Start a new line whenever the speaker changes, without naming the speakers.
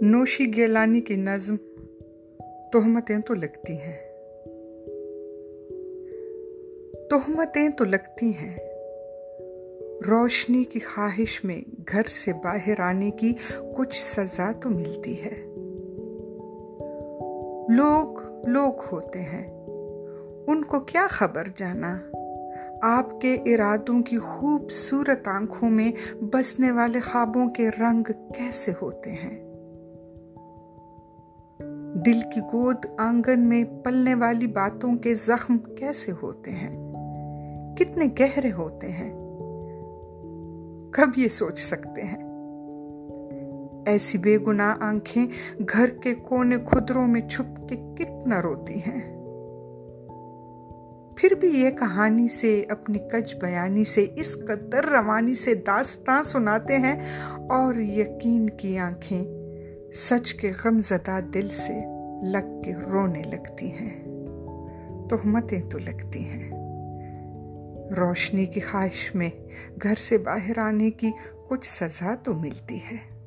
نوشی گیلانی کی نظم تہمتیں تو لگتی ہیں۔ تہمتیں تو لگتی ہیں۔ روشنی کی خواہش میں گھر سے باہر آنے کی کچھ سزا تو ملتی ہے۔ لوگ لوگ ہوتے ہیں۔ ان کو کیا خبر جانا؟ آپ کے ارادوں کی خوبصورت آنکھوں میں بسنے والے خوابوں کے رنگ کیسے ہوتے ہیں؟ دل کی گود آنگن میں پلنے والی باتوں کے زخم کیسے ہوتے ہیں؟ کتنے گہرے ہوتے ہیں؟ کب یہ سوچ سکتے ہیں؟ ایسی بے گناہ آنکھیں گھر کے کونے خدروں میں چھپ کے کتنا روتی ہیں؟ پھر بھی یہ کہانی سے، اپنی کچ بیانی سے، اس قدر روانی سے داستان سناتے ہیں اور یقین کی آنکھیں سچ کے غم زدہ دل سے لگ کے رونے لگتی ہیں، تہمتیں تو لگتی ہیں۔ روشنی کی خواہش میں گھر سے باہر آنے کی کچھ سزا تو ملتی ہے۔